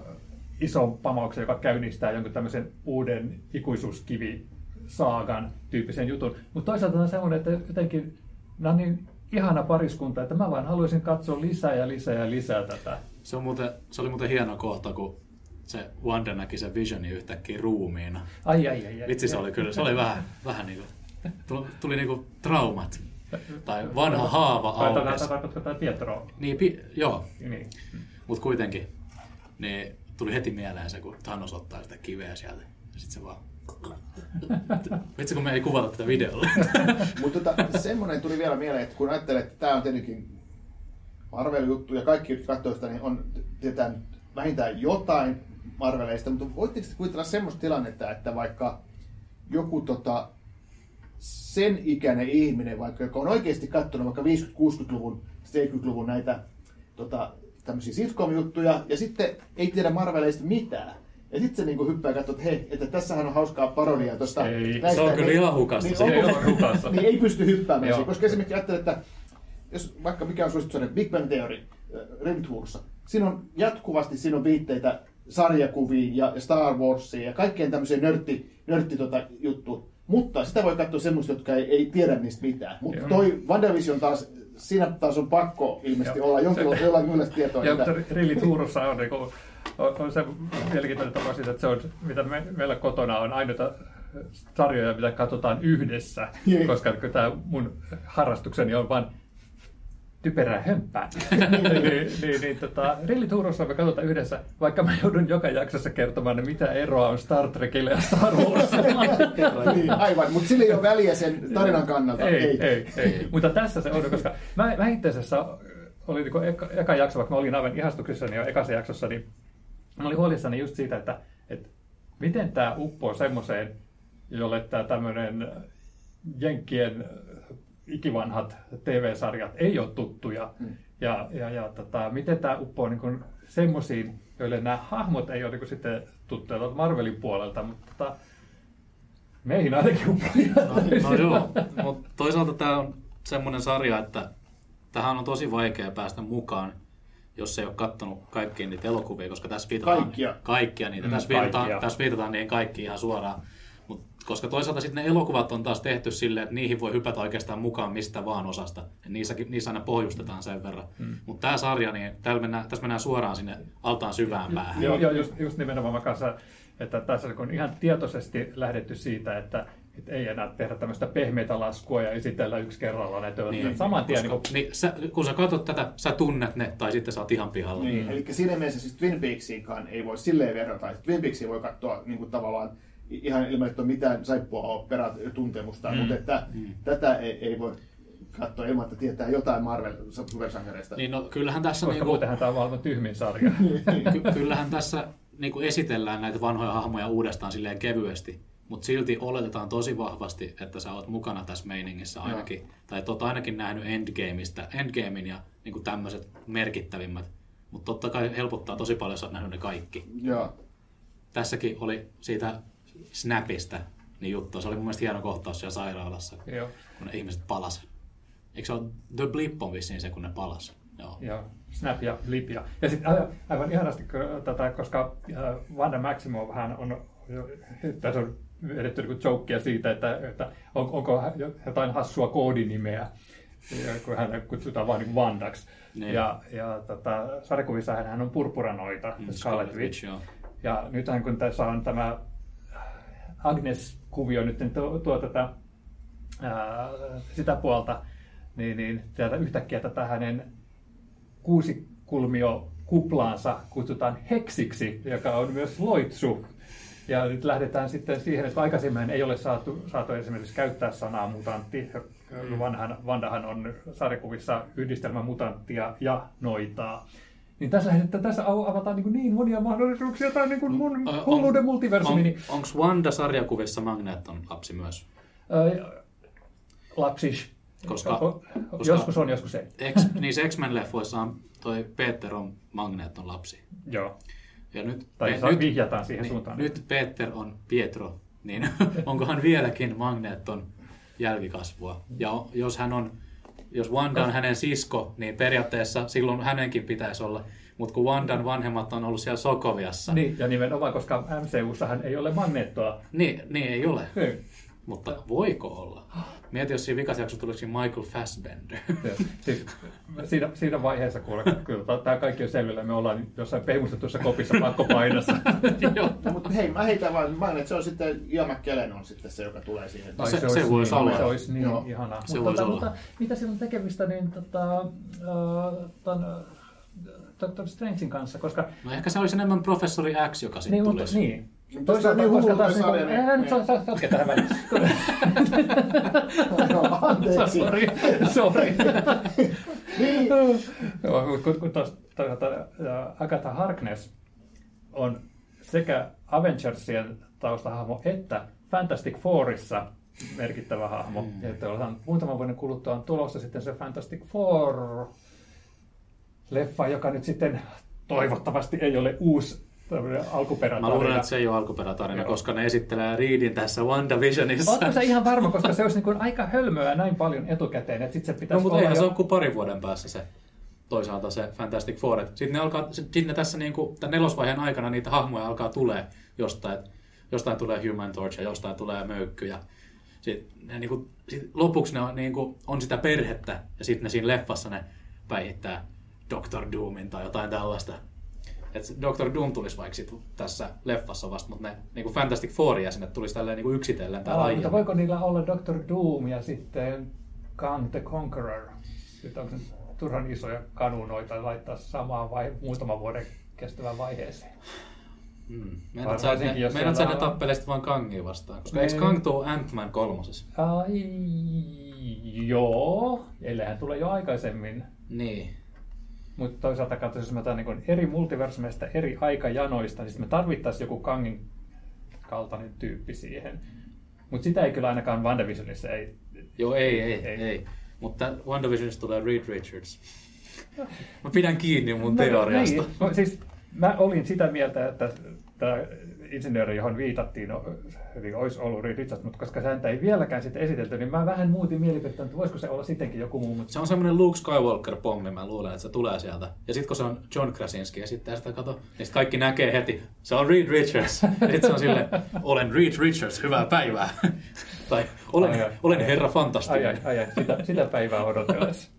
ison pamaukseen, joka käynnistää jonkun tämmöisen uuden ikuisuuskivi saagan tyyppisen jutun. Mutta toisaalta on semmoinen, että jotenkin nämä on niin ihana pariskunta, että mä vaan haluaisin katsoa lisää ja lisää ja lisää tätä. Se, on muuten, se oli muuten hieno kohta, kun se Wanda näki sen Visionin yhtäkkiä ruumiina. Ai, ai, ai, ai. Vitsi, se oli kyllä, se oli vähän, vähän niin kuin, tuli, tuli niin kuin traumat. Tai vanha haava aukesi. tarkoittaa tämä Pietro? Niin, pi, joo, Niin. mutta kuitenkin. Niin tuli heti mieleen se, kun Thanos ottaa sitä kiveä sieltä. Ja sitten se vaan... Vitsi, kun me ei kuvata tätä videolla. Mutta tota, semmoinen tuli vielä mieleen, että kun ajattelee, että tämä on tietenkin Marvel-juttu ja kaikki, jotka katsoo sitä, niin on tietää vähintään jotain Marveleista, mutta voitteko te kuvitella semmoista tilannetta, että vaikka joku tota, sen ikäinen ihminen, vaikka joka on oikeasti katsonut vaikka 50-60-luvun, 70-luvun näitä tota, tämmöisiä sitcom-juttuja, ja sitten ei tiedä Marveleista mitään. Ja sitten se niinku hyppää ja katsoo, että hei, että tässähän on hauskaa parodiaa tuosta. Ei, se on kyllä ihan hukassa. Niin, Se ei onko- ole hukassa. niin ei pysty hyppäämään siihen, koska esimerkiksi ajattelee, että jos vaikka mikä on suosittu Big Bang Theory, äh, Rimtwoodssa, siinä on jatkuvasti siinä on viitteitä sarjakuviin ja Star Warsiin ja kaikkeen tämmöiseen nörtti, nörtti tota, juttu. Mutta sitä voi katsoa semmoista, jotka ei, ei tiedä niistä mitään. Mutta toi WandaVision taas, siinä taas on pakko ilmeisesti Joo. olla jonkinlaista jollain tietoa. Ja Rilli Tuurussa on, niin kuin, on, on se mielenkiintoinen tapa siitä, että se on, mitä me, meillä kotona on ainoita sarjoja, mitä katsotaan yhdessä, Jee. koska kun tämä mun harrastukseni on vain typerää hömppää. niin, niin, niin tota, Rilli Tuurussa me katsotaan yhdessä, vaikka mä joudun joka jaksossa kertomaan, että mitä eroa on Star Trekille ja Star Warsilla. niin, aivan, mutta sillä ei ole väliä sen tarinan kannalta. Ei, ei, ei, ei. Mutta tässä se on, koska mä, mä itse asiassa oli niin eka, eka jakso, vaikka mä olin aivan ihastuksissani jo ekassa jaksossa, niin mä olin huolissani just siitä, että, että miten tämä uppoo semmoiseen, jolle tämä tämmöinen Jenkkien ikivanhat TV-sarjat ei ole tuttuja. Mm. Ja, ja, ja tota, miten tämä uppoo niin semmoisiin, joille nämä hahmot ei ole niin sitten tuttuja Marvelin puolelta, mutta tota, Meihin ainakin uppoja. No joo, mutta toisaalta tämä on semmoinen sarja, että tähän on tosi vaikea päästä mukaan, jos ei ole kattonut kaikkia niitä elokuvia, koska tässä viitataan Kaikkia. kaikkia niitä. Mm, tässä, viitataan, kaikkia. tässä viitataan niihin kaikkiin ihan suoraan. Koska toisaalta sitten ne elokuvat on taas tehty silleen, että niihin voi hypätä oikeastaan mukaan mistä vaan osasta. Ja niissäkin, niissä aina pohjustetaan sen verran. Mm. Mutta tämä sarja, niin täällä mennään, tässä mennään suoraan sinne altaan syvään päähän. Joo, joo just, just nimenomaan mä kanssa, että tässä on ihan tietoisesti lähdetty siitä, että, että ei enää tehdä tämmöistä pehmeitä laskua ja esitellä yksi kerrallaan näitä niin, saman tien. koska, Niin, niin, sä, kun sä katsot tätä, sä tunnet ne, tai sitten sä oot ihan pihalla. Niin, mm. eli siinä mielessä siis Twin Peaksiinkaan ei voi silleen verrata. että Twin Peaksia voi katsoa niin kuin tavallaan ihan ilman, että on mitään saippua operat tuntemusta, mm. mutta että mm. tätä ei, ei voi katsoa ilman, että tietää jotain Marvel-supersankareista. Niin no, kyllähän tässä, koska niinku, muutenhan tämä on maailman tyhmin sarja. ky- kyllähän tässä niinku esitellään näitä vanhoja hahmoja uudestaan silleen kevyesti, mutta silti oletetaan tosi vahvasti, että sä oot mukana tässä meiningissä ainakin, tai että oot ainakin nähnyt Endgameista, Endgamein ja niinku tämmöiset merkittävimmät, mutta totta kai helpottaa tosi paljon, jos oot nähnyt ne kaikki. Joo. Tässäkin oli siitä Snapista niin juttu, se oli mun mielestä hieno kohtaus siellä sairaalassa, Joo. kun ne ihmiset palas. Eikö se ole The Blip on vissiin se, kun ne palas? Joo. Ja Snap ja Blip. Ja, ja sitten aivan ihanasti tätä, koska äh, Wanda Maximoff hän on, tässä on vedetty niin jokea siitä, että, että on, onko jotain hassua koodinimeä, kun hän kutsutaan vain niin Wandaksi. Niin. Ja, ja tota, sarjakuvissa hän on purpuranoita, Mm, Scarlet Witch. joo. Ja nythän kun tässä on tämä Agnes-kuvio nyt tuo, tuo tätä, ää, sitä puolta, niin, niin täältä yhtäkkiä tätä hänen kuusikulmio kuplaansa kutsutaan heksiksi, joka on myös loitsu. Ja nyt lähdetään sitten siihen, että aikaisemmin ei ole saatu, saatu esimerkiksi käyttää sanaa mutantti. Vanhan, Vandahan on sarjakuvissa yhdistelmä mutanttia ja noitaa. Niin tässä, että tässä avataan niin, niin monia mahdollisuuksia. Tämä on niin kuin mun On- hulluuden on- multiversumi. Niin, On, onko Wanda sarjakuvissa Magneton lapsi myös? ää, lapsis. Koska- koska- joskus on, joskus ei. X, niissä X-Men-leffoissa on toi Peter on Magneton lapsi. Joo. Ja nyt, Tai pe- nyt, vihjataan siihen niin, suuntaan. nyt Peter on Pietro, niin onkohan vieläkin Magneton jälkikasvua? Ja jos hän on, jos Wanda on hänen sisko, niin periaatteessa silloin hänenkin pitäisi olla. Mutta kun Wandan vanhemmat on ollut siellä Sokoviassa, Niin, ja nimenomaan, koska MCUssahan ei ole magneettoa. niin, niin ei ole. Niin. Mutta voiko olla? Mieti, jos siinä vikasjaksossa tulisi Michael Fassbender. Siis, siinä, siinä vaiheessa, kun kyllä tämä kaikki on selvillä, me ollaan jossain pehmustetussa kopissa pakkopainossa. Joo. No, mutta hei, mä heitän vaan, mä että se on sitten Ian McKellen on sitten se, joka tulee siihen. No se- olisi se voisi niin, olla. Se olisi niin Joo. ihanaa. Se mutta, voisi tota, olla. mutta mitä siellä on tekemistä niin, tota, äh, ton, Doctor Strangein kanssa, koska No ehkä se olisi enemmän professori X, joka sitten niin, tulisi. niin. Mutta se on niin hullu taas niin, niin- eihän nyt sotke tähän väliin. Joo, anteeksi. Sorry, sorry. Niin. Joo, kun, kun toisaalta ää, Agatha Harkness on sekä Avengersien taustahahmo että Fantastic Fourissa merkittävä hahmo. Mm. Että ollaan muutaman vuoden kuluttua on tulossa sitten se Fantastic Four leffa, joka nyt sitten toivottavasti ei ole uusi Mä luulen, että se ei ole alkuperätarina, Joo. koska ne esittelee Reedin tässä WandaVisionissa. Oletko sä ihan varma, koska se olisi niin kuin aika hölmöä näin paljon etukäteen, että sitten se No pitäisi mutta olla eihän se jo... ole kuin parin vuoden päässä se toisaalta se Fantastic Four. Sitten ne, alkaa, sitten ne tässä niin kuin, tämän nelosvaiheen aikana niitä hahmoja alkaa tulee jostain. Jostain tulee Human Torch ja jostain tulee möykky. Ja sitten ne, niin kuin, sit lopuksi ne on, niin kuin, on sitä perhettä ja sitten ne siinä leffassa ne päihittää Doctor Doomin tai jotain tällaista. Et Doctor Doom tulisi vaikka sit tässä leffassa vasta, mutta ne niin kuin Fantastic Four ja sinne tulisi tälleen niin kuin yksitellen täällä Aa, mutta voiko niillä olla Doctor Doom ja sitten Kang the Conqueror? Sitten onko se turhan isoja kanunoita laittaa samaan vai muutaman vuoden kestävään vaiheeseen? Mm. Meinaat sä, että ne, meinaat sä, että ne tappelee sit vaan Kangia vastaan? Koska eikö Kang tuu Ant-Man kolmosessa? Ai, joo, ellei tule jo aikaisemmin. Niin. Mutta toisaalta katsotaan, jos me otetaan niin eri multiversumeista, eri aikajanoista, niin me tarvittaisiin joku Kangin kaltainen tyyppi siihen. Mutta sitä ei kyllä ainakaan WandaVisionissa ei. Joo, ei, ei, Ei. ei. Mutta WandaVisionista tulee Reed Richards. Mä pidän kiinni mun teoriasta. Niin, no, siis mä olin sitä mieltä, että tämä insinööri, johon viitattiin, no, eli olisi ollut Reed Richards, mutta koska häntä ei vieläkään sitten esitelty, niin mä vähän muutin mielipidettä, että voisiko se olla sittenkin joku muu. Mutta... Se on semmoinen Luke Skywalker-pommi, mä luulen, että se tulee sieltä. Ja sitten kun se on John Krasinski esittää sitä, kato, niin sit kaikki näkee heti, se on Reed Richards. Sitten se on silleen, olen Reed Richards, hyvää päivää. tai olen, Ai, ai, olen ai, herra fantastinen. ai, ai, ai, sitä, sitä päivää odotellessa.